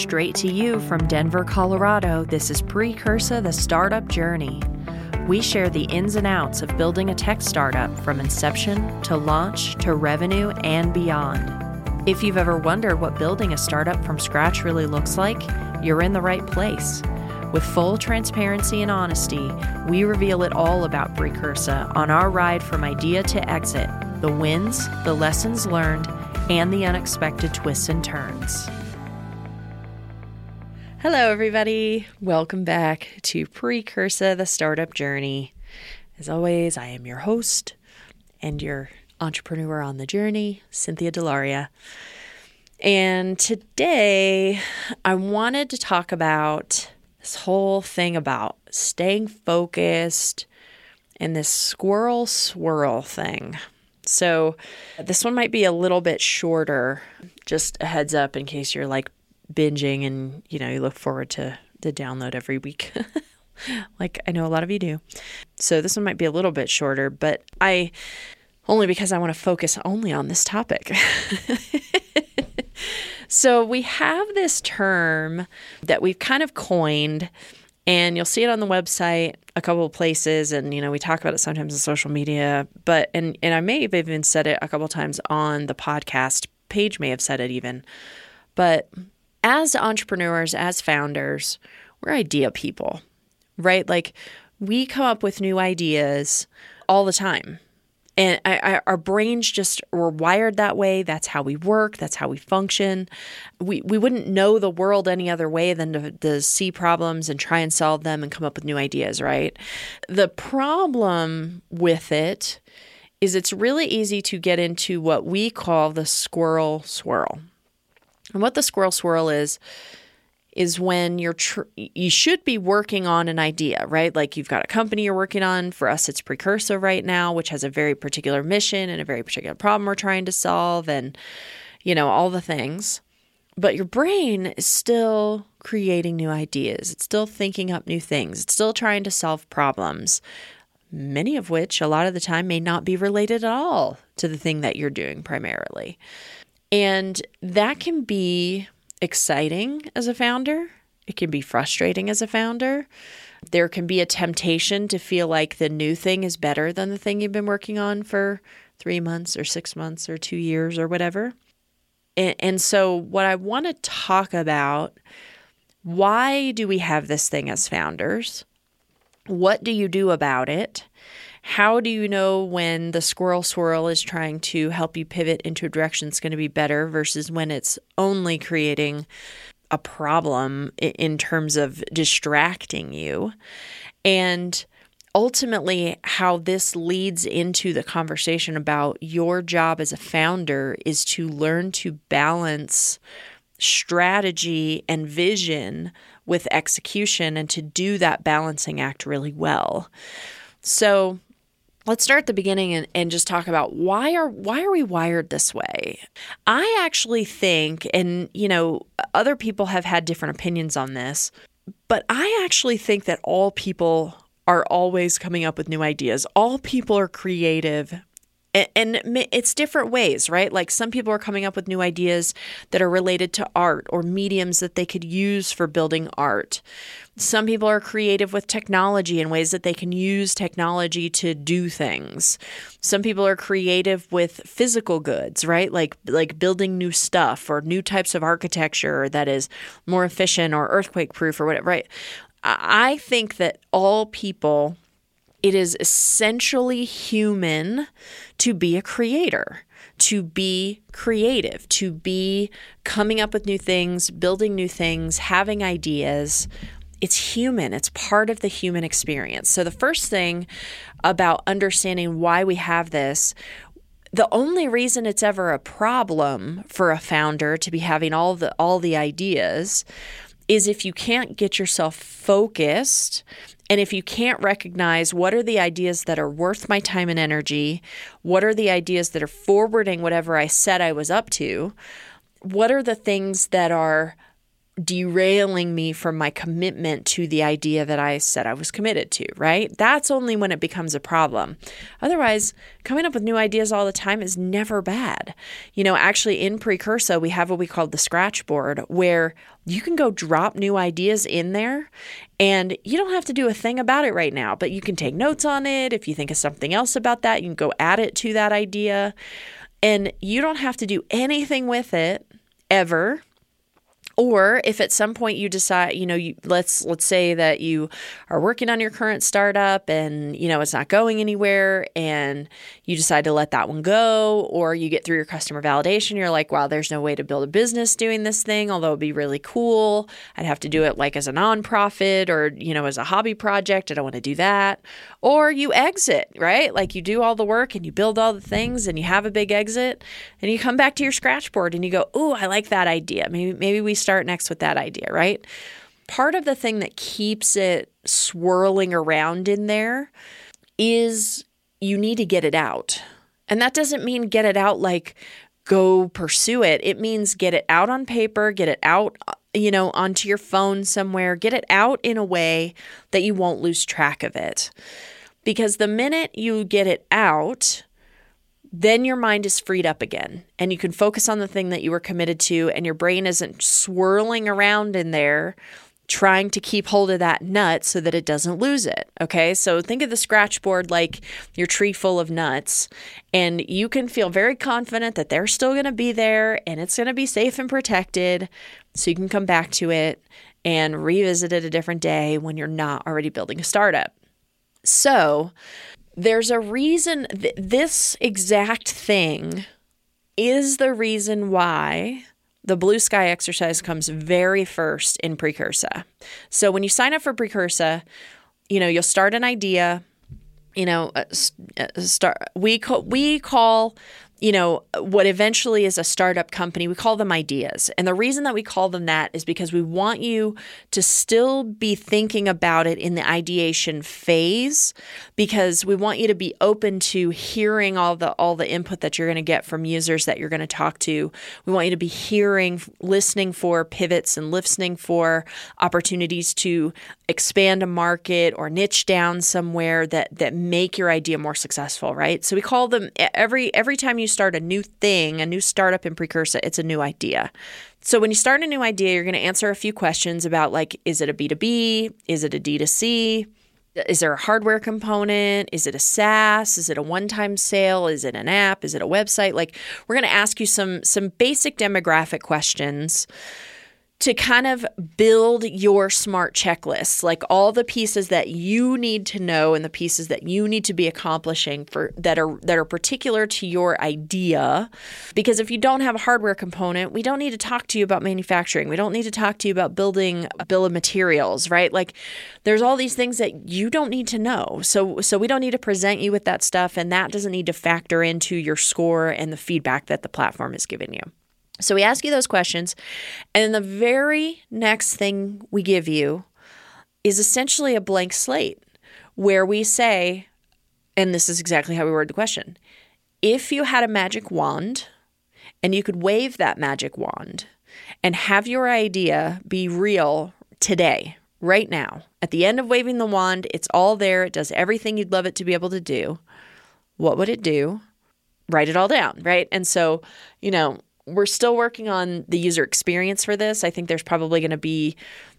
Straight to you from Denver, Colorado, this is Precursa the Startup Journey. We share the ins and outs of building a tech startup from inception to launch to revenue and beyond. If you've ever wondered what building a startup from scratch really looks like, you're in the right place. With full transparency and honesty, we reveal it all about Precursa on our ride from idea to exit the wins, the lessons learned, and the unexpected twists and turns. Hello, everybody. Welcome back to Precursa the startup journey. As always, I am your host and your entrepreneur on the journey, Cynthia Del'Aria. And today I wanted to talk about this whole thing about staying focused and this squirrel swirl thing. So, this one might be a little bit shorter, just a heads up in case you're like binging and you know you look forward to the download every week. Like i know a lot of you do. So this one might be a little bit shorter but i only because i want to focus only on this topic. So we have this term that we've kind of coined and you'll see it on the website a couple of places and you know we talk about it sometimes on social media but and and i may have even said it a couple of times on the podcast. Paige may have said it even. But as entrepreneurs, as founders, we're idea people, right? Like we come up with new ideas all the time. And I, I, our brains just were wired that way. That's how we work. That's how we function. We, we wouldn't know the world any other way than to, to see problems and try and solve them and come up with new ideas, right? The problem with it is it's really easy to get into what we call the squirrel swirl. And what the squirrel swirl is is when you're tr- you should be working on an idea, right? Like you've got a company you're working on. For us it's Precursa right now, which has a very particular mission and a very particular problem we're trying to solve and you know, all the things. But your brain is still creating new ideas. It's still thinking up new things. It's still trying to solve problems, many of which a lot of the time may not be related at all to the thing that you're doing primarily. And that can be exciting as a founder. It can be frustrating as a founder. There can be a temptation to feel like the new thing is better than the thing you've been working on for three months or six months or two years or whatever. And, and so, what I want to talk about why do we have this thing as founders? What do you do about it? How do you know when the squirrel swirl is trying to help you pivot into a direction that's going to be better versus when it's only creating a problem in terms of distracting you? And ultimately, how this leads into the conversation about your job as a founder is to learn to balance strategy and vision with execution and to do that balancing act really well. So, let's start at the beginning and, and just talk about why are why are we wired this way i actually think and you know other people have had different opinions on this but i actually think that all people are always coming up with new ideas all people are creative and it's different ways, right? Like some people are coming up with new ideas that are related to art or mediums that they could use for building art. Some people are creative with technology in ways that they can use technology to do things. Some people are creative with physical goods, right? Like like building new stuff or new types of architecture that is more efficient or earthquake proof or whatever, right? I think that all people it is essentially human to be a creator, to be creative, to be coming up with new things, building new things, having ideas. It's human, it's part of the human experience. So, the first thing about understanding why we have this the only reason it's ever a problem for a founder to be having all the all the ideas is if you can't get yourself focused and if you can't recognize what are the ideas that are worth my time and energy, what are the ideas that are forwarding whatever I said I was up to, what are the things that are derailing me from my commitment to the idea that I said I was committed to, right? That's only when it becomes a problem. Otherwise, coming up with new ideas all the time is never bad. You know, actually, in Precursa, we have what we call the scratch board where you can go drop new ideas in there and you don't have to do a thing about it right now, but you can take notes on it. If you think of something else about that, you can go add it to that idea. And you don't have to do anything with it ever or if at some point you decide you know you, let's let's say that you are working on your current startup and you know it's not going anywhere and you decide to let that one go or you get through your customer validation you're like wow there's no way to build a business doing this thing although it'd be really cool. I'd have to do it like as a nonprofit or you know as a hobby project. I don't want to do that. Or you exit right? Like you do all the work and you build all the things and you have a big exit and you come back to your scratch board and you go oh i like that idea. Maybe maybe we start next with that idea, right? Part of the thing that keeps it swirling around in there is you need to get it out. And that doesn't mean get it out like go pursue it. It means get it out on paper, get it out, you know, onto your phone somewhere, get it out in a way that you won't lose track of it. Because the minute you get it out, then your mind is freed up again and you can focus on the thing that you were committed to and your brain isn't swirling around in there trying to keep hold of that nut so that it doesn't lose it. Okay. So think of the scratch board like your tree full of nuts, and you can feel very confident that they're still going to be there and it's going to be safe and protected. So you can come back to it and revisit it a different day when you're not already building a startup. So, there's a reason th- this exact thing is the reason why the blue sky exercise comes very first in Precursa. So when you sign up for Precursa, you know, you'll start an idea, you know, uh, uh start we call, we call you know, what eventually is a startup company, we call them ideas. And the reason that we call them that is because we want you to still be thinking about it in the ideation phase because we want you to be open to hearing all the all the input that you're going to get from users that you're going to talk to. We want you to be hearing, listening for pivots and listening for opportunities to expand a market or niche down somewhere that that make your idea more successful, right? So we call them every every time you start a new thing, a new startup in Precursa, it's a new idea. So when you start a new idea, you're going to answer a few questions about like is it a B2B? Is it a D2C? Is there a hardware component? Is it a SaaS? Is it a one-time sale? Is it an app? Is it a website? Like we're going to ask you some some basic demographic questions to kind of build your smart checklist, like all the pieces that you need to know and the pieces that you need to be accomplishing for that are that are particular to your idea. Because if you don't have a hardware component, we don't need to talk to you about manufacturing. We don't need to talk to you about building a bill of materials, right? Like there's all these things that you don't need to know. So so we don't need to present you with that stuff and that doesn't need to factor into your score and the feedback that the platform is giving you. So we ask you those questions. And the very next thing we give you is essentially a blank slate where we say, and this is exactly how we word the question if you had a magic wand and you could wave that magic wand and have your idea be real today, right now, at the end of waving the wand, it's all there, it does everything you'd love it to be able to do. What would it do? Write it all down, right? And so, you know, we're still working on the user experience for this. I think there's probably going to be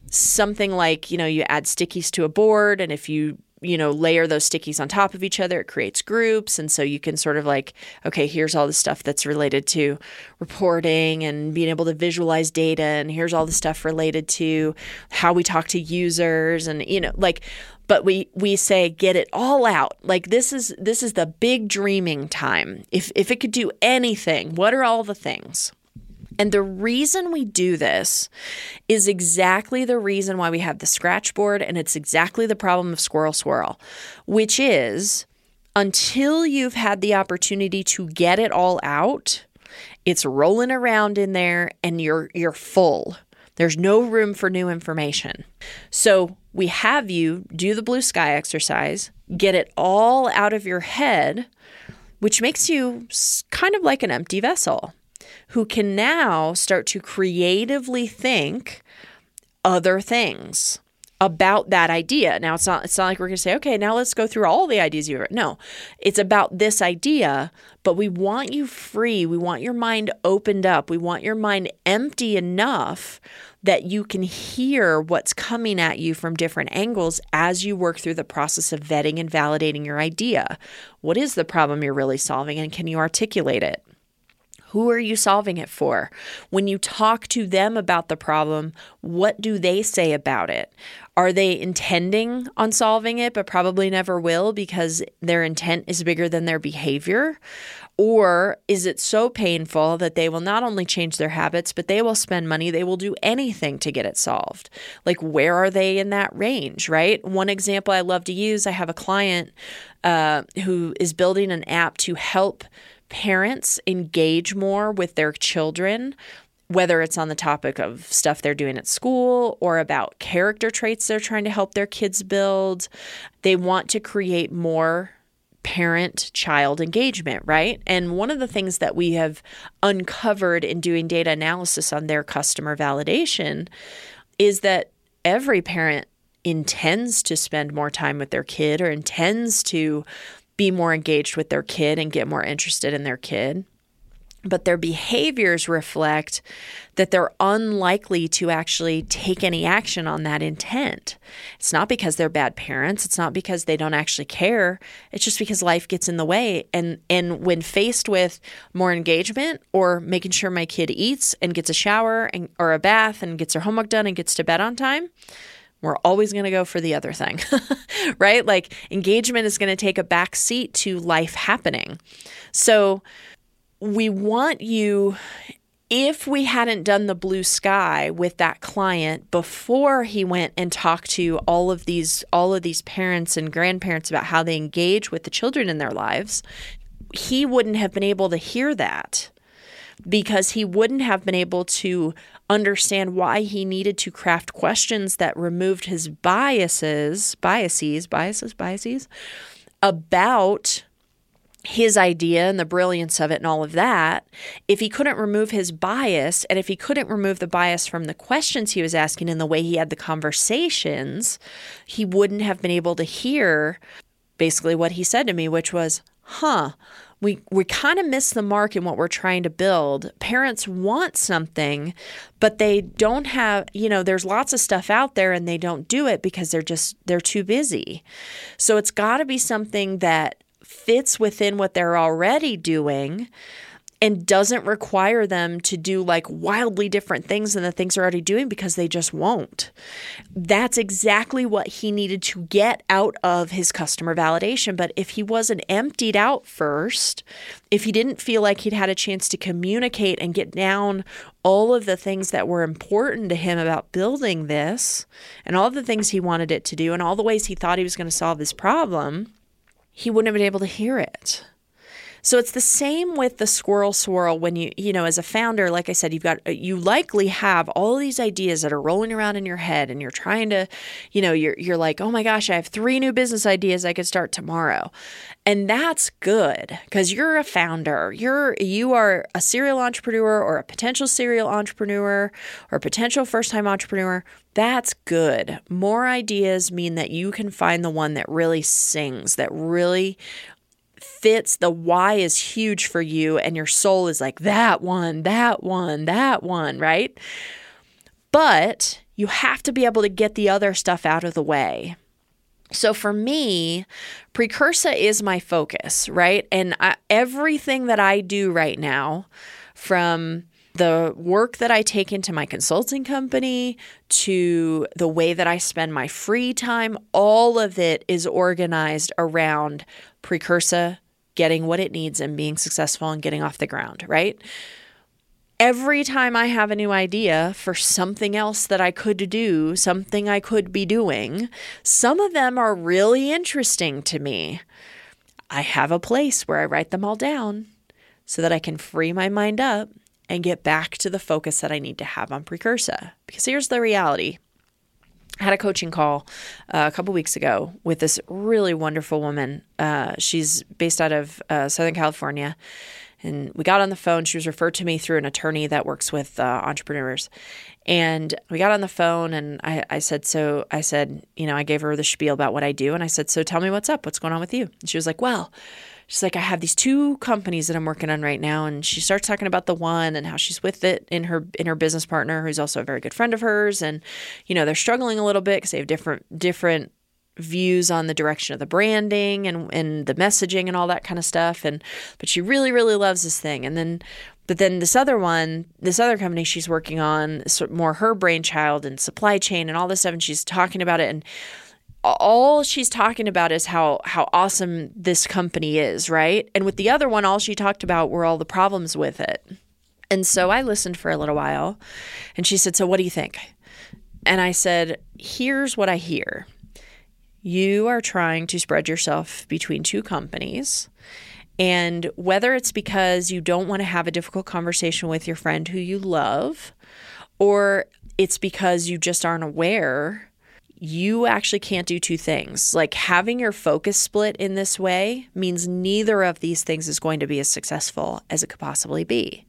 something like, you know, you add stickies to a board, and if you you know layer those stickies on top of each other it creates groups and so you can sort of like okay here's all the stuff that's related to reporting and being able to visualize data and here's all the stuff related to how we talk to users and you know like but we we say get it all out. Like this is this is the big dreaming time. If if it could do anything what are all the things and the reason we do this is exactly the reason why we have the scratch board, and it's exactly the problem of Squirrel Swirl, which is until you've had the opportunity to get it all out, it's rolling around in there and you're you're full. There's no room for new information. So we have you do the blue sky exercise, get it all out of your head, which makes you kind of like an empty vessel. Who can now start to creatively think other things about that idea. Now it's not it's not like we're going to say, "Okay, now let's go through all the ideas you've No. It's about this idea, but we want you free. We want your mind opened up. We want your mind empty enough that you can hear what's coming at you from different angles as you work through the process of vetting and validating your idea. What is the problem you're really solving and can you articulate it? Who are you solving it for? When you talk to them about the problem, what do they say about it? Are they intending on solving it, but probably never will because their intent is bigger than their behavior? Or is it so painful that they will not only change their habits, but they will spend money, they will do anything to get it solved? Like, where are they in that range, right? One example I love to use I have a client uh, who is building an app to help parents engage more with their children whether it's on the topic of stuff they're doing at school or about character traits they're trying to help their kids build. They want to create more parent child engagement, right? And one of the things that we have uncovered in doing data analysis on their customer validation is that every parent intends to spend more time with their kid or intends to be more engaged with their kid and get more interested in their kid. But their behaviors reflect that they're unlikely to actually take any action on that intent. It's not because they're bad parents, it's not because they don't actually care. It's just because life gets in the way and and when faced with more engagement or making sure my kid eats and gets a shower and or a bath and gets their homework done and gets to bed on time, we're always going to go for the other thing, right? Like engagement is going to take a back seat to life happening. So we want you if we hadn't done the blue sky with that client before he went and talked to all of these all of these parents and grandparents about how they engage with the children in their lives he wouldn't have been able to hear that because he wouldn't have been able to understand why he needed to craft questions that removed his biases, biases, biases, biases about his idea and the brilliance of it and all of that, if he couldn't remove his bias and if he couldn't remove the bias from the questions he was asking and the way he had the conversations, he wouldn't have been able to hear basically what he said to me, which was, huh, we we kind of miss the mark in what we're trying to build. Parents want something, but they don't have, you know, there's lots of stuff out there and they don't do it because they're just they're too busy. So it's got to be something that fits within what they're already doing and doesn't require them to do like wildly different things than the things they're already doing because they just won't. That's exactly what he needed to get out of his customer validation. But if he wasn't emptied out first, if he didn't feel like he'd had a chance to communicate and get down all of the things that were important to him about building this and all the things he wanted it to do and all the ways he thought he was going to solve this problem, he wouldn't have been able to hear it. So it's the same with the squirrel swirl when you, you know, as a founder, like I said, you've got, uh, you likely have all these ideas that are rolling around in your head and you're trying to, you know, you're, you're like, oh my gosh, I have three new business ideas I could start tomorrow. And that's good because you're a founder. You're, you are a serial entrepreneur or a potential serial entrepreneur or potential first time entrepreneur. That's good. More ideas mean that you can find the one that really sings, that really fits, the why is huge for you, and your soul is like, that one, that one, that one, right? But you have to be able to get the other stuff out of the way. So for me, Precursa is my focus, right? And I, everything that I do right now, from the work that I take into my consulting company to the way that I spend my free time, all of it is organized around Precursa, getting what it needs and being successful and getting off the ground, right? Every time I have a new idea for something else that I could do, something I could be doing, some of them are really interesting to me. I have a place where I write them all down so that I can free my mind up and get back to the focus that I need to have on Precursa. Because here's the reality I had a coaching call uh, a couple weeks ago with this really wonderful woman. Uh, she's based out of uh, Southern California, And we got on the phone. She was referred to me through an attorney that works with uh, entrepreneurs. And we got on the phone and I, I said, So I said, you know, I gave her the spiel about what I do. And I said, So tell me what's up. What's going on with you? And she was like, Well, she's like, I have these two companies that I'm working on right now. And she starts talking about the one and how she's with it in her in her business partner, who's also a very good friend of hers. And, you know, they're struggling a little bit because they have different different views on the direction of the branding and and the messaging and all that kind of stuff. And but she really really loves this thing. And then but then this other one this other company she's working on more her brainchild and supply chain and all this stuff and she's talking about it. And all she's talking about is how how awesome this company is right? And with the other one all she talked about were all the problems with it. And so I listened for a little while and she said so what do you think? And I said here's what I hear you are trying to spread yourself between two companies. And whether it's because you don't want to have a difficult conversation with your friend who you love, or it's because you just aren't aware, you actually can't do two things. Like having your focus split in this way means neither of these things is going to be as successful as it could possibly be.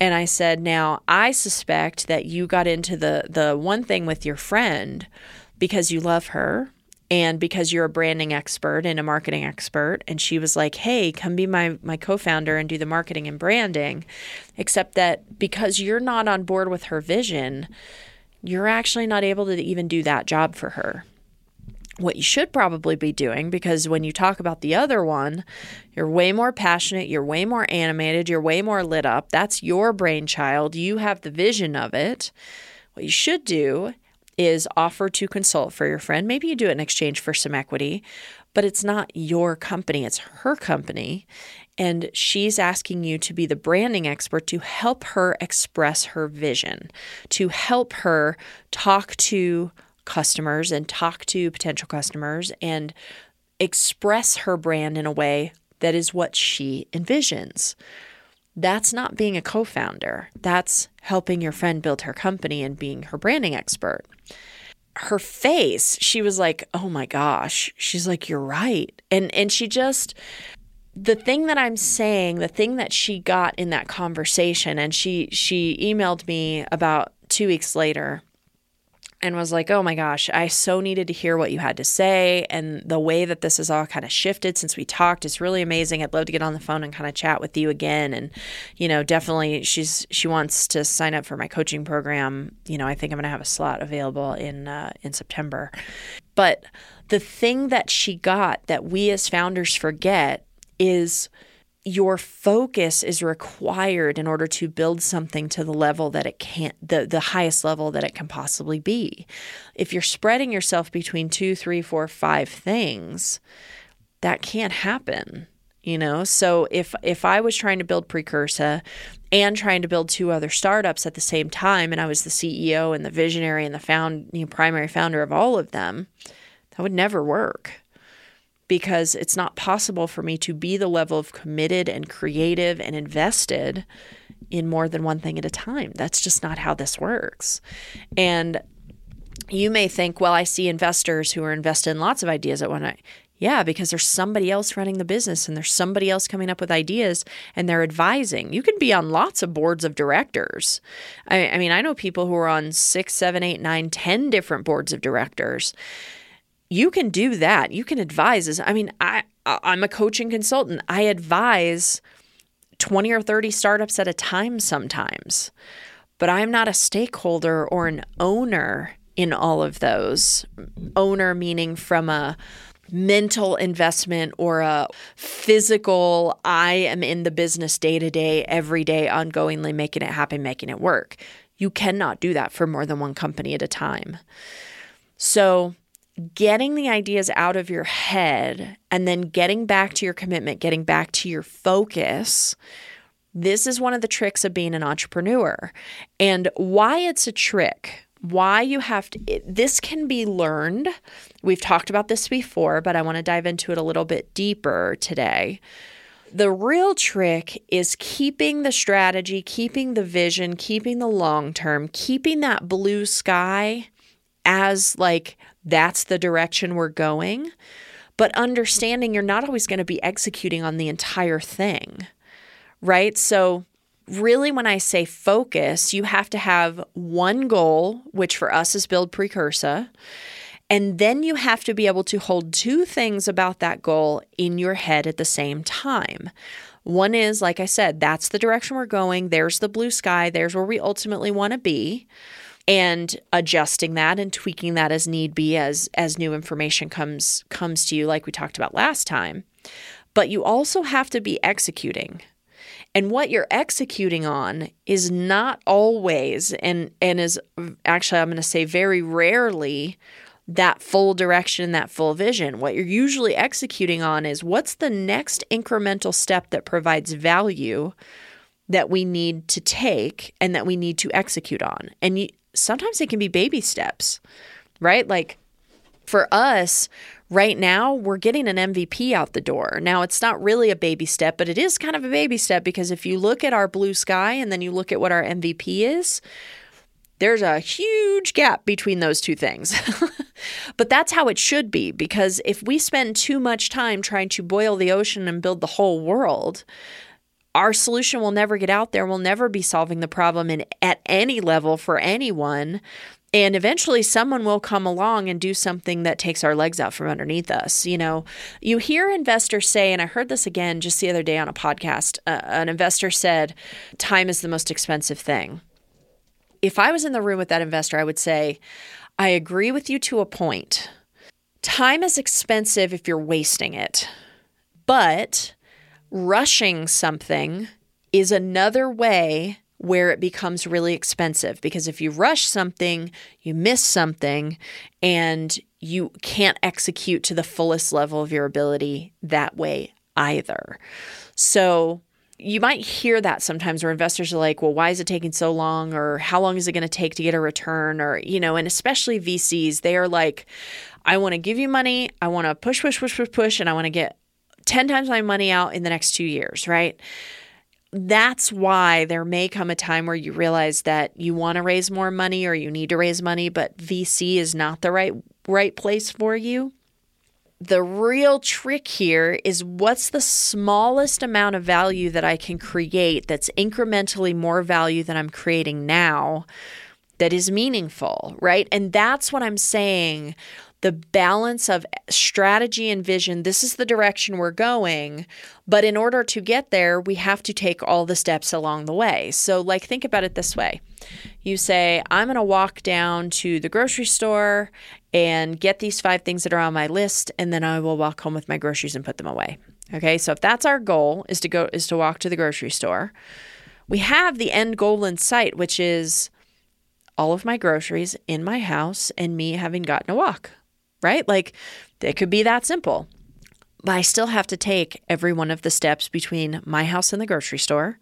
And I said, now I suspect that you got into the the one thing with your friend because you love her and because you're a branding expert and a marketing expert and she was like hey come be my my co-founder and do the marketing and branding except that because you're not on board with her vision you're actually not able to even do that job for her what you should probably be doing because when you talk about the other one, you're way more passionate, you're way more animated, you're way more lit up. That's your brainchild. You have the vision of it. What you should do is offer to consult for your friend. Maybe you do it in exchange for some equity, but it's not your company, it's her company. And she's asking you to be the branding expert to help her express her vision, to help her talk to customers and talk to potential customers and express her brand in a way that is what she envisions. That's not being a co founder. That's helping your friend build her company and being her branding expert. Her face, she was like, "Oh my gosh." She's like, "You're right." And and she just the thing that I'm saying, the thing that she got in that conversation and she she emailed me about 2 weeks later and was like, oh my gosh, I so needed to hear what you had to say. And the way that this has all kind of shifted since we talked is really amazing. I'd love to get on the phone and kind of chat with you again. And, you know, definitely she's, she wants to sign up for my coaching program. You know, I think I'm going to have a slot available in, uh, in September. But the thing that she got that we as founders forget is your focus is required in order to build something to the level that it can't the, the highest level that it can possibly be. If you're spreading yourself between two three four five things that can't happen you know? So if if i was trying to build Precursa and trying to build two other startups at the same time and i was the ceo and the visionary and the found you know, primary founder of all of them that would never work because it's not possible for me to be the level of committed and creative and invested in more than one thing at a time. That's just not how this works. And you may think, well, I see investors who are invested in lots of ideas at one time. Yeah, because there's somebody else running the business and there's somebody else coming up with ideas and they're advising. You can be on lots of boards of directors. I, I mean, I know people who are on six, seven, eight, nine, ten different boards of directors you can do that. You can advise. I mean, I I'm a coaching consultant. I advise 20 or 30 startups at a time sometimes. But I'm not a stakeholder or an owner in all of those. Owner meaning from a mental investment or a physical, I am in the business day to day, every day, ongoingly making it happen, making it work. You cannot do that for more than one company at a time. So getting the ideas out of your head and then getting back to your commitment, getting back to your focus. This is one of the tricks of being an entrepreneur. And why it's a trick, why you have to, it, this can be learned. We've talked about this before, but I want to dive into it a little bit deeper today. The real trick is keeping the strategy, keeping the vision, keeping the long term, keeping that blue sky as like that's the direction we're going. But understanding you're not always going to be executing on the entire thing, right? So, really, when I say focus, you have to have one goal, which for us is build Precursa. And then you have to be able to hold two things about that goal in your head at the same time. One is, like I said, that's the direction we're going. There's the blue sky. There's where we ultimately want to be. And adjusting that and tweaking that as need be as as new information comes comes to you, like we talked about last time. But you also have to be executing. And what you're executing on is not always and and is actually I'm going to say very rarely that full direction, that full vision. What you're usually executing on is what's the next incremental step that provides value that we need to take and that we need to execute on. And you, sometimes it can be baby steps, right? Like for us, right now, we're getting an MVP out the door. Now, it's not really a baby step, but it is kind of a baby step because if you look at our blue sky and then you look at what our MVP is, there's a huge gap between those two things. but that's how it should be because if we spend too much time trying to boil the ocean and build the whole world, our solution will never get out there. We'll never be solving the problem in, at any level for anyone. And eventually, someone will come along and do something that takes our legs out from underneath us. You know, you hear investors say, and I heard this again just the other day on a podcast. Uh, an investor said, Time is the most expensive thing if I was in the room with that investor, I would say, I agree with you to a point. Time is expensive if you're wasting it, but rushing something is another way where it becomes really expensive because if you rush something, you miss something and you can't execute to the fullest level of your ability that way either. So, you might hear that sometimes where investors are like, well, why is it taking so long? Or how long is it going to take to get a return? Or, you know, and especially VCs, they are like, I want to give you money. I want to push, push, push, push, push, and I want to get 10 times my money out in the next two years, right? That's why there may come a time where you realize that you want to raise more money or you need to raise money, but VC is not the right right place for you the real trick here is what's the smallest amount of value that I can create that's incrementally more value than I'm creating now that is meaningful, right? And that's what I'm saying. The balance of strategy and vision, this is the direction we're going. But in order to get there, we have to take all the steps along the way. So, like, think about it this way you say, I'm going to walk down to the grocery store and get these five things that are on my list and then I will walk home with my groceries and put them away. Okay? So if that's our goal is to go is to walk to the grocery store, we have the end goal in sight, which is all of my groceries in my house and me having gotten a walk. Right? Like it could be that simple. But I still have to take every one of the steps between my house and the grocery store.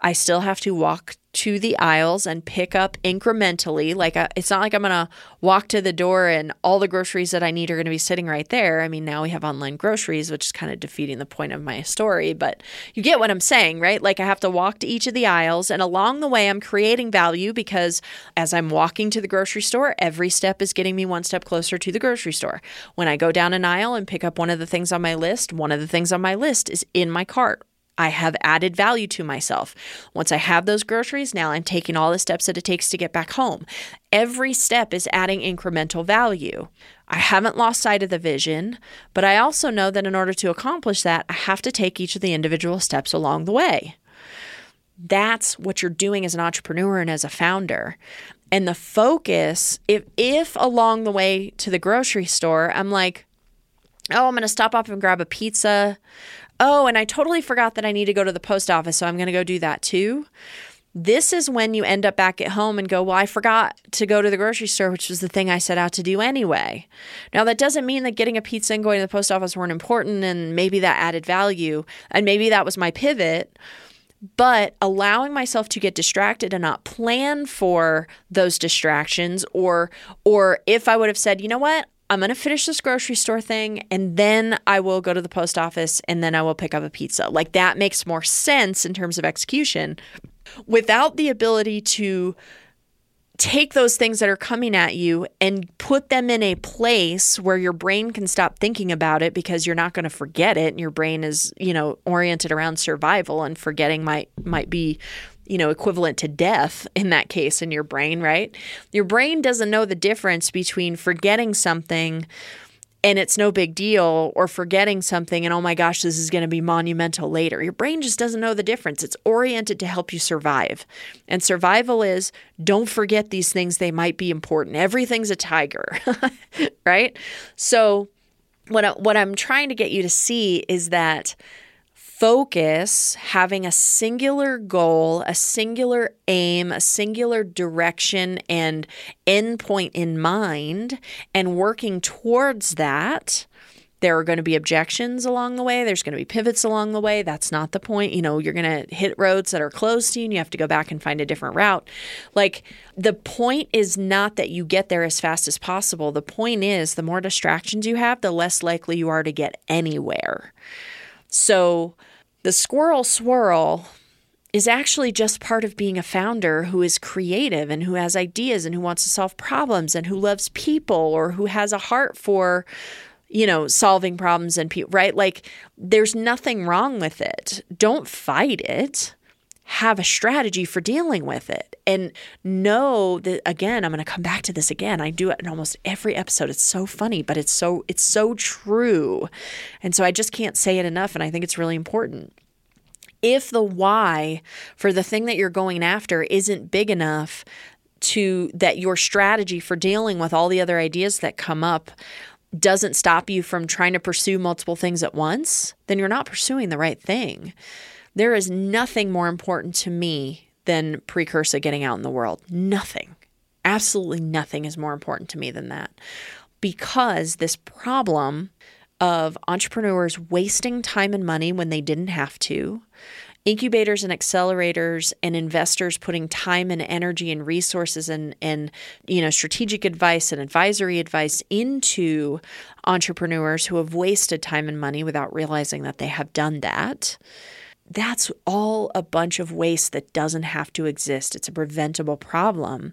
I still have to walk to the aisles and pick up incrementally. Like, uh, it's not like I'm going to walk to the door and all the groceries that I need are going to be sitting right there. I mean, now we have online groceries, which is kind of defeating the point of my story, but you get what I'm saying, right? Like, I have to walk to each of the aisles, and along the way, I'm creating value because as I'm walking to the grocery store, every step is getting me one step closer to the grocery store. When I go down an aisle and pick up one of the things on my list, one of the things on my list is in my cart I have added value to myself. Once I have those groceries, now I'm taking all the steps that it takes to get back home. Every step is adding incremental value. I haven't lost sight of the vision, but I also know that in order to accomplish that, I have to take each of the individual steps along the way. That's what you're doing as an entrepreneur and as a founder. And the focus, if if along the way to the grocery store, I'm like, oh, I'm going to stop off and grab a pizza oh, and I totally forgot that I need to go to the post office, so I'm going to go do that too. This is when you end up back at home and go, Well, I forgot to go to the grocery store, which was the thing I set out to do anyway. Now, that doesn't mean that getting a pizza and going to the post office weren't important and maybe that added value. And maybe that was my pivot. But allowing myself to get distracted and not plan for those distractions, or or if I would have said, you know what, I'm going to finish this grocery store thing and then I will go to the post office and then I will pick up a pizza. Like that makes more sense in terms of execution without the ability to take those things that are coming at you and put them in a place where your brain can stop thinking about it because you're not going to forget it and your brain is you know oriented around survival and forgetting might might be you know equivalent to death in that case in your brain right? Your brain doesn't know the difference between forgetting something and it's no big deal or forgetting something and oh my gosh this is going to be monumental later. Your brain just doesn't know the difference. It's oriented to help you survive. And survival is don't forget these things. They might be important. Everything's a tiger right? So what I, what I'm trying to get you to see is that focus, having a singular goal, a singular aim, a singular direction and endpoint in mind, and working towards that. There are going to be objections along the way. There's going to be pivots along the way. That's not the point. You know, you're going to hit roads that are closed to you and you have to go back and find a different route. Like, the point is not that you get there as fast as possible. The point is, the more distractions you have, the less likely you are to get anywhere. So, the squirrel swirl is actually just part of being a founder who is creative and who has ideas and who wants to solve problems and who loves people or who has a heart for you know solving problems and people right? Like there's nothing wrong with it. Don't fight it have a strategy for dealing with it. And know that again i'm going to come back to this again. I do it in almost every episode. It's so funny but it's so it's so true. And so i just can't say it enough and i think it's really important. If the why for the thing that you're going after isn't big enough to that your strategy for dealing with all the other ideas that come up doesn't stop you from trying to pursue multiple things at once then you're not pursuing the right thing there is nothing more important to me than Precursa getting out in the world. Nothing. Absolutely nothing is more important to me than that. Because this problem of entrepreneurs wasting time and money when they didn't have to, incubators and accelerators and investors putting time and energy and resources and and you know strategic advice and advisory advice into entrepreneurs who have wasted time and money without realizing that they have done that that's all a bunch of waste that doesn't have to exist. It's a preventable problem.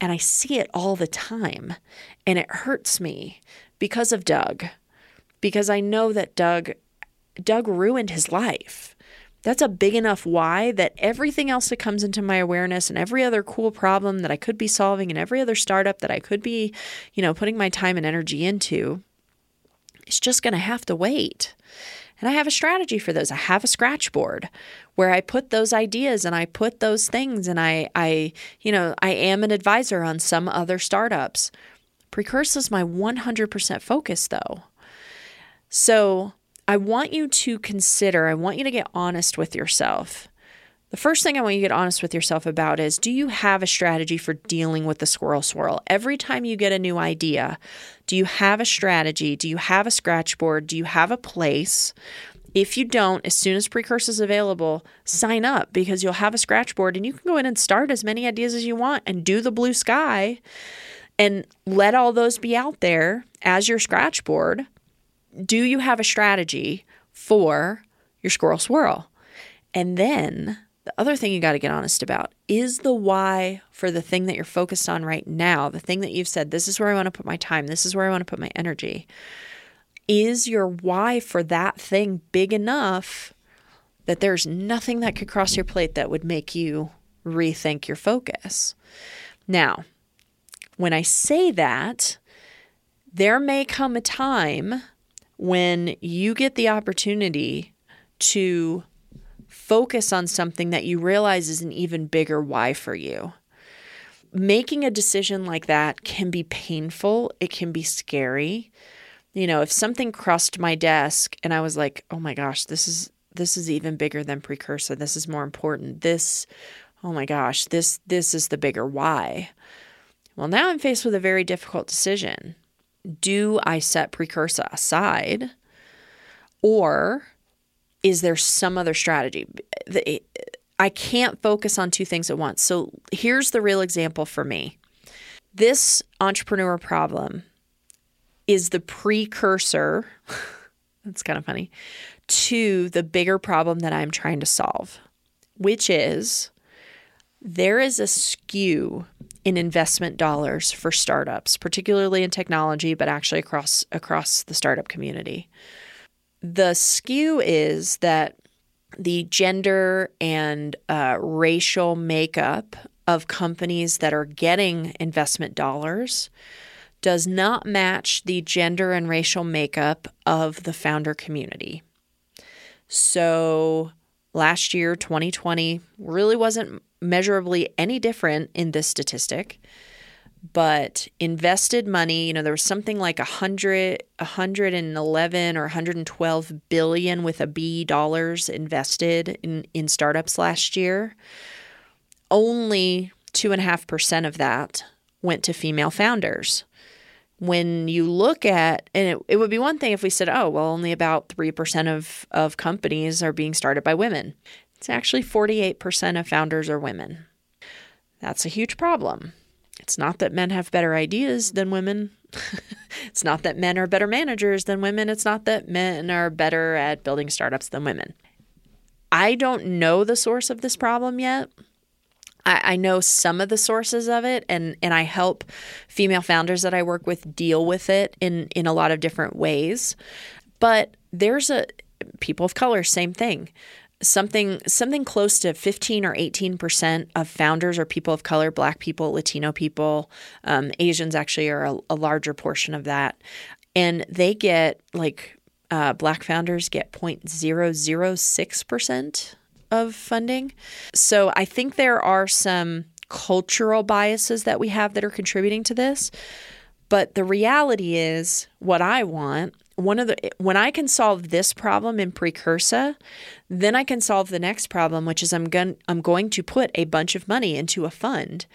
And I see it all the time. And it hurts me because of Doug, because I know that Doug. Doug ruined his life. That's a big enough why that everything else that comes into my awareness and every other cool problem that I could be solving and every other startup that I could be, you know, putting my time and energy into is just going to have to wait. And I have a strategy for those. I have a scratch board where I put those ideas and I put those things and I I you know, I am an advisor on some other startups. Precursa is my 100% focus though. So, I want you to consider, I want you to get honest with yourself. The first thing I want you to get honest with yourself about is do you have a strategy for dealing with the squirrel swirl? Every time you get a new idea, do you have a strategy? Do you have a scratch board? Do you have a place? If you don't, as soon as Precursa is available, sign up because you'll have a scratch board and you can go in and start as many ideas as you want and do the blue sky and let all those be out there as your scratch board. Do you have a strategy for your squirrel swirl? And then the other thing you got to get honest about is the why for the thing that you're focused on right now, the thing that you've said, this is where I want to put my time, this is where I want to put my energy. Is your why for that thing big enough that there's nothing that could cross your plate that would make you rethink your focus? Now, when I say that, there may come a time when you get the opportunity to focus on something that you realize is an even bigger why for you. Making a decision like that can be painful, it can be scary. You know, if something crossed my desk and I was like, "Oh my gosh, this is this is even bigger than Precursa. This is more important. This oh my gosh, this this is the bigger why." Well, now I'm faced with a very difficult decision. Do I set Precursa aside or is there some other strategy? I can't focus on two things at once. So here's the real example for me. This entrepreneur problem is the precursor, that's kind of funny, to the bigger problem that I'm trying to solve, which is there is a skew in investment dollars for startups, particularly in technology, but actually across across the startup community. The skew is that the gender and uh, racial makeup of companies that are getting investment dollars does not match the gender and racial makeup of the founder community. So last year, 2020, really wasn't measurably any different in this statistic. But invested money, you know, there was something like 100, 111 or 112 billion with a B dollars invested in, in startups last year. Only 2.5% of that went to female founders when you look at, and it, it would be one thing if we said, oh, well, only about 3% of, of companies are being started by women. It's actually 48% of founders are women. That's a huge problem. It's not that men have better ideas than women. it's not that men are better managers than women. It's not that men are better at building startups than women. I don't know the source of this problem yet. I, I know some of the sources of it and, and I help female founders that I work with deal with it in, in a lot of different ways. But there's a people of color, same thing something something close to 15 or 18 percent of founders are people of color black people latino people um, asians actually are a, a, larger portion of that and they get like uh, black founders get 0.006 percent of funding. So I think there are some cultural biases that we have that are contributing to this. But the reality is what I want one of the when I can solve this problem in Precursa, then I can solve the next problem, which is I'm going I'm going to put a bunch of money into a fund.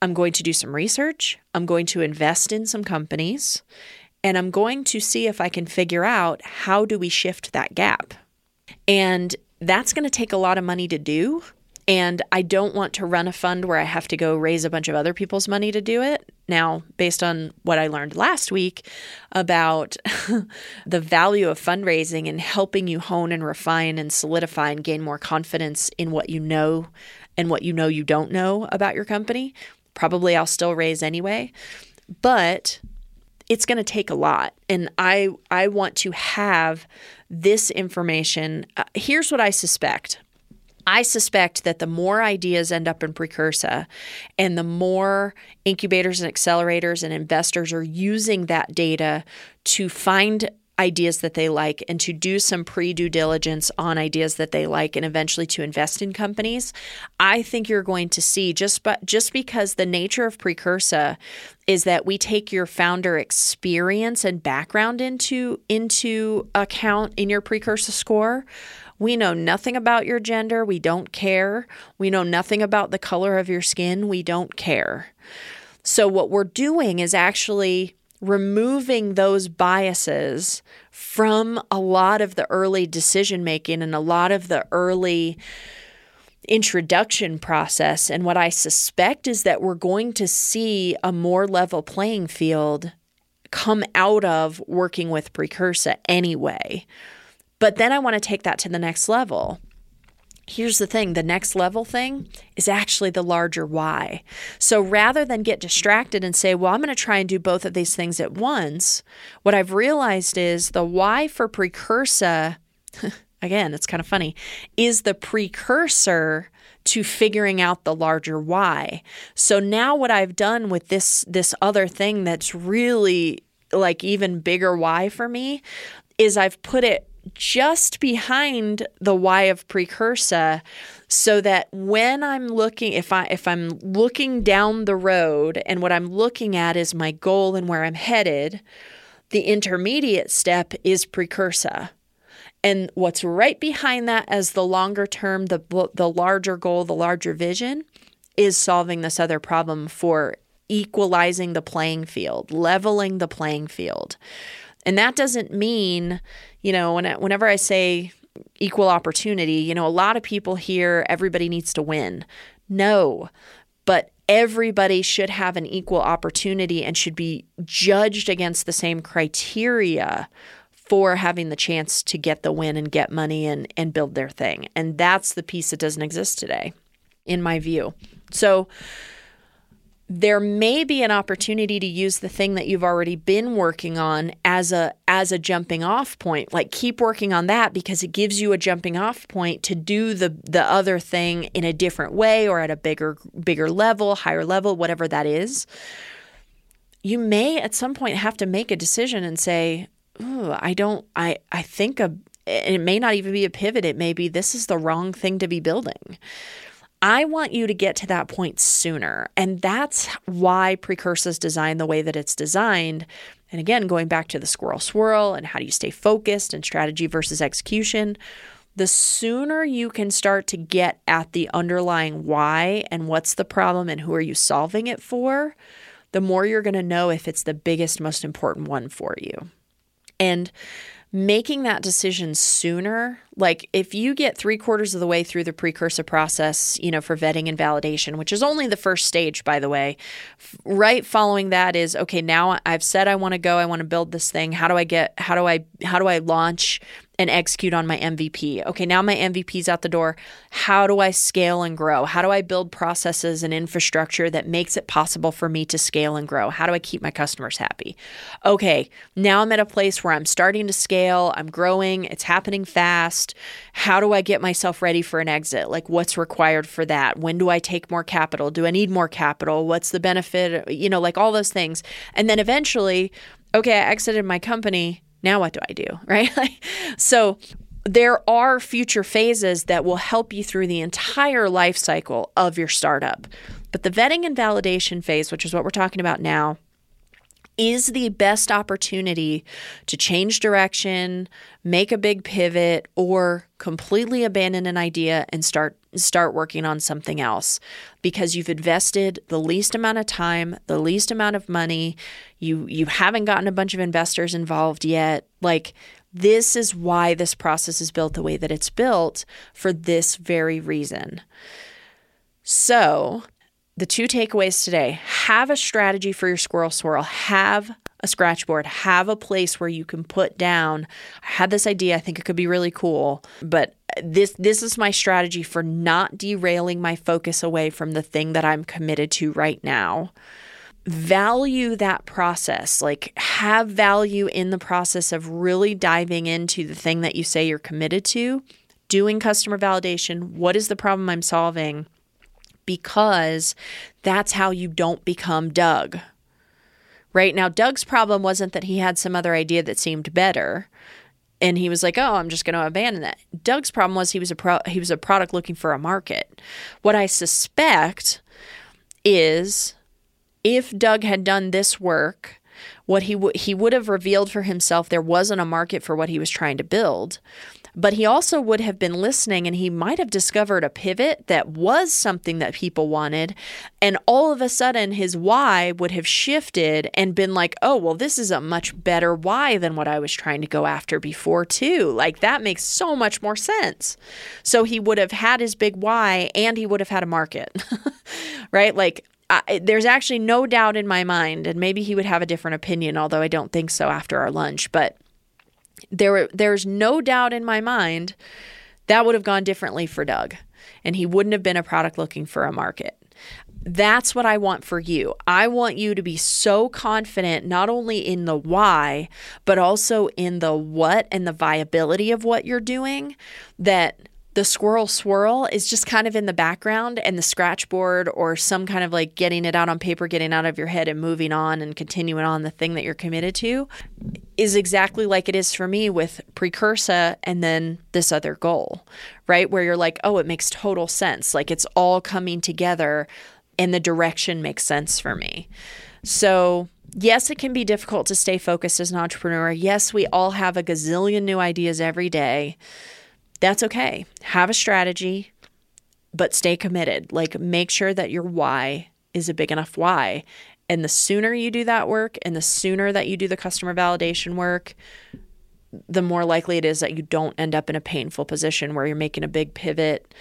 I'm going to do some research. I'm going to invest in some companies, and I'm going to see if I can figure out how do we shift that gap. And that's going to take a lot of money to do. And I don't want to run a fund where I have to go raise a bunch of other people's money to do it. Now, based on what I learned last week about the value of fundraising and helping you hone and refine and solidify and gain more confidence in what you know and what you know you don't know about your company, probably I'll still raise anyway. But it's going to take a lot and i i want to have this information uh, here's what i suspect I suspect that the more ideas end up in Precursa and the more incubators and accelerators and investors are using that data to find ideas that they like and to do some pre due diligence on ideas that they like and eventually to invest in companies, I think you're going to see just but just because the nature of Precursa is that we take your founder experience and background into into account in your Precursa score. We know nothing about your gender. We don't care. We know nothing about the color of your skin. We don't care. So, what we're doing is actually removing those biases from a lot of the early decision making and a lot of the early introduction process. And what I suspect is that we're going to see a more level playing field come out of working with Precursa anyway. But then I want to take that to the next level here's the thing the next level thing is actually the larger why. So rather than get distracted and say, well, I'm going to try and do both of these things at once, what I've realized is the why for Precursa, again, it's kind of funny, is the precursor to figuring out the larger why. So now what I've done with this this other thing that's really like even bigger why for me is I've put it just behind the why of Precursa so that when I'm looking if I if I'm looking down the road and what I'm looking at is my goal and where I'm headed, the intermediate step is Precursa. And what's right behind that as the longer term, the the larger goal, the larger vision is solving this other problem for equalizing the playing field, leveling the playing field. And that doesn't mean, you know, when I, whenever I say equal opportunity, you know, a lot of people hear everybody needs to win. No, but everybody should have an equal opportunity and should be judged against the same criteria for having the chance to get the win and get money and, and build their thing. And that's the piece that doesn't exist today, in my view. So there may be an opportunity to use the thing that you've already been working on as a as a jumping off point. Like keep working on that because it gives you a jumping off point to do the the other thing in a different way or at a bigger bigger level higher level whatever that is. You may at some point have to make a decision and say I don't I I think a it may not even be a pivot. It may be this is the wrong thing to be building I want you to get to that point sooner. And that's why Precursa is designed the way that it's designed. And again, going back to the squirrel swirl and how do you stay focused and strategy versus execution, the sooner you can start to get at the underlying why and what's the problem and who are you solving it for, the more you're going to know if it's the biggest, most important one for you. And making that decision sooner like if you get three quarters of the way through the Precursa process you know for vetting and validation which is only the first stage by the way right following that is okay now i've said i want to go i want to build this thing how do i get how do i how do i launch and execute on my MVP. Okay, now my MVP's out the door. How do I scale and grow? How do I build processes and infrastructure that makes it possible for me to scale and grow? How do I keep my customers happy? Okay, now I'm at a place where I'm starting to scale, I'm growing, it's happening fast. How do I get myself ready for an exit? Like, what's required for that? When do I take more capital? Do I need more capital? What's the benefit? You know, like all those things. And then eventually, okay, I exited my company now what do I do? Right? so there are future phases that will help you through the entire life cycle of your startup. But the vetting and validation phase, which is what we're talking about now, is the best opportunity to change direction, make a big pivot, or completely abandon an idea and start start working on something else because you've invested the least amount of time, the least amount of money. You you haven't gotten a bunch of investors involved yet. Like this is why this process is built the way that it's built for this very reason. So, the two takeaways today have a strategy for your squirrel swirl, have a scratch board, have a place where you can put down. I had this idea, I think it could be really cool, but this this is my strategy for not derailing my focus away from the thing that I'm committed to right now. Value that process, like have value in the process of really diving into the thing that you say you're committed to, doing customer validation. What is the problem I'm solving? Because that's how you don't become Doug. Right now, Doug's problem wasn't that he had some other idea that seemed better and he was like, "Oh, I'm just going to abandon that." Doug's problem was he was a pro- he was a product looking for a market. What I suspect is if Doug had done this work, what he w- he would have revealed for himself there wasn't a market for what he was trying to build. But he also would have been listening and he might have discovered a pivot that was something that people wanted. And all of a sudden, his why would have shifted and been like, oh, well, this is a much better why than what I was trying to go after before, too. Like that makes so much more sense. So he would have had his big why and he would have had a market, right? Like, I, there's actually no doubt in my mind, and maybe he would have a different opinion, although I don't think so after our lunch. But there there's no doubt in my mind that would have gone differently for Doug and he wouldn't have been a product looking for a market. That's what I want for you. I want you to be so confident not only in the why, but also in the what and the viability of what you're doing that the squirrel swirl is just kind of in the background and the scratch board or some kind of like getting it out on paper, getting out of your head and moving on and continuing on the thing that you're committed to is exactly like it is for me with Precursa and then this other goal, right? Where you're like, oh, it makes total sense. Like it's all coming together and the direction makes sense for me. So, yes, it can be difficult to stay focused as an entrepreneur. Yes, we all have a gazillion new ideas every day that's okay. Have a strategy, but stay committed. Like make sure that your why is a big enough why. And the sooner you do that work and the sooner that you do the customer validation work, the more likely it is that you don't end up in a painful position where you're making a big pivot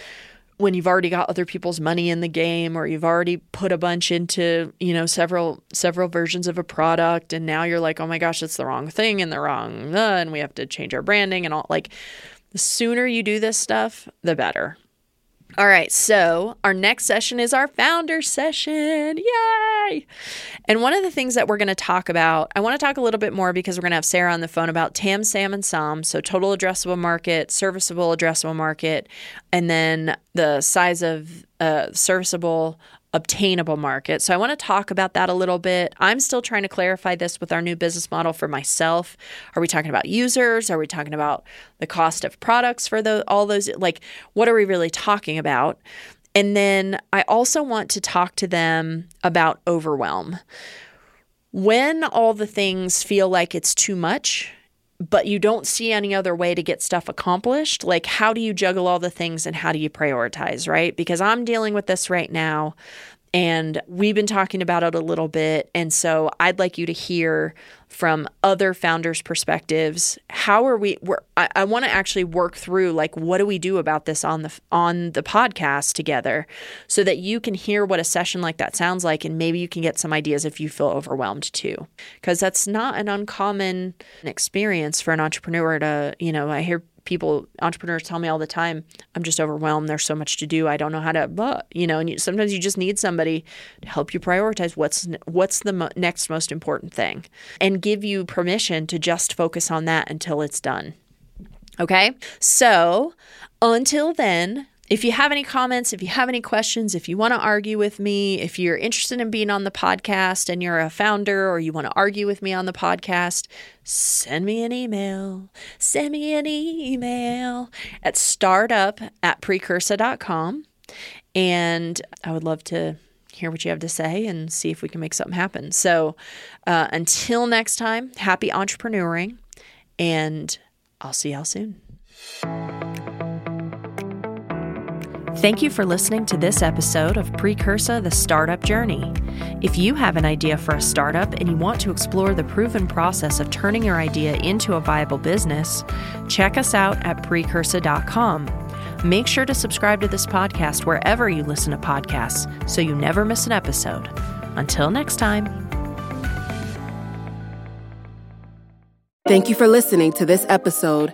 when you've already got other people's money in the game or you've already put a bunch into you know several several versions of a product and now you're like oh my gosh it's the wrong thing and the wrong uh, and we have to change our branding and all like the sooner you do this stuff, the better. All right, so our next session is our founder session. Yay! And one of the things that we're going to talk about, I want to talk a little bit more because we're going to have Sarah on the phone about TAM, SAM, and SOM. So total addressable market, serviceable addressable market, and then the size of uh, serviceable obtainable market. So I want to talk about that a little bit. I'm still trying to clarify this with our new business model for myself. Are we talking about users? Are we talking about the cost of products for the, all those like what are we really talking about? And then I also want to talk to them about overwhelm. When all the things feel like it's too much, but you don't see any other way to get stuff accomplished, like how do you juggle all the things and how do you prioritize, right? Because I'm dealing with this right now and we've been talking about it a little bit. And so I'd like you to hear from other founders' perspectives. How are we? I, I want to actually work through like what do we do about this on the on the podcast together, so that you can hear what a session like that sounds like, and maybe you can get some ideas if you feel overwhelmed too, because that's not an uncommon experience for an entrepreneur to you know. I hear people entrepreneurs tell me all the time i'm just overwhelmed. There's so much to do. I don't know how to but you know and you, sometimes you just need somebody to help you prioritize what's what's the mo- next most important thing and give you permission to just focus on that until it's done. Okay? So until then if you have any comments, if you have any questions, if you want to argue with me, if you're interested in being on the podcast and you're a founder or you want to argue with me on the podcast, send me an email. Send me an email at startup at precursa.com. And I would love to hear what you have to say and see if we can make something happen. So uh, until next time, happy entrepreneuring, and I'll see y'all soon. Thank you for listening to this episode of Precursa the Startup Journey. If you have an idea for a startup and you want to explore the proven process of turning your idea into a viable business, check us out at precursa.com. Make sure to subscribe to this podcast wherever you listen to podcasts so you never miss an episode. Until next time. Thank you for listening to this episode.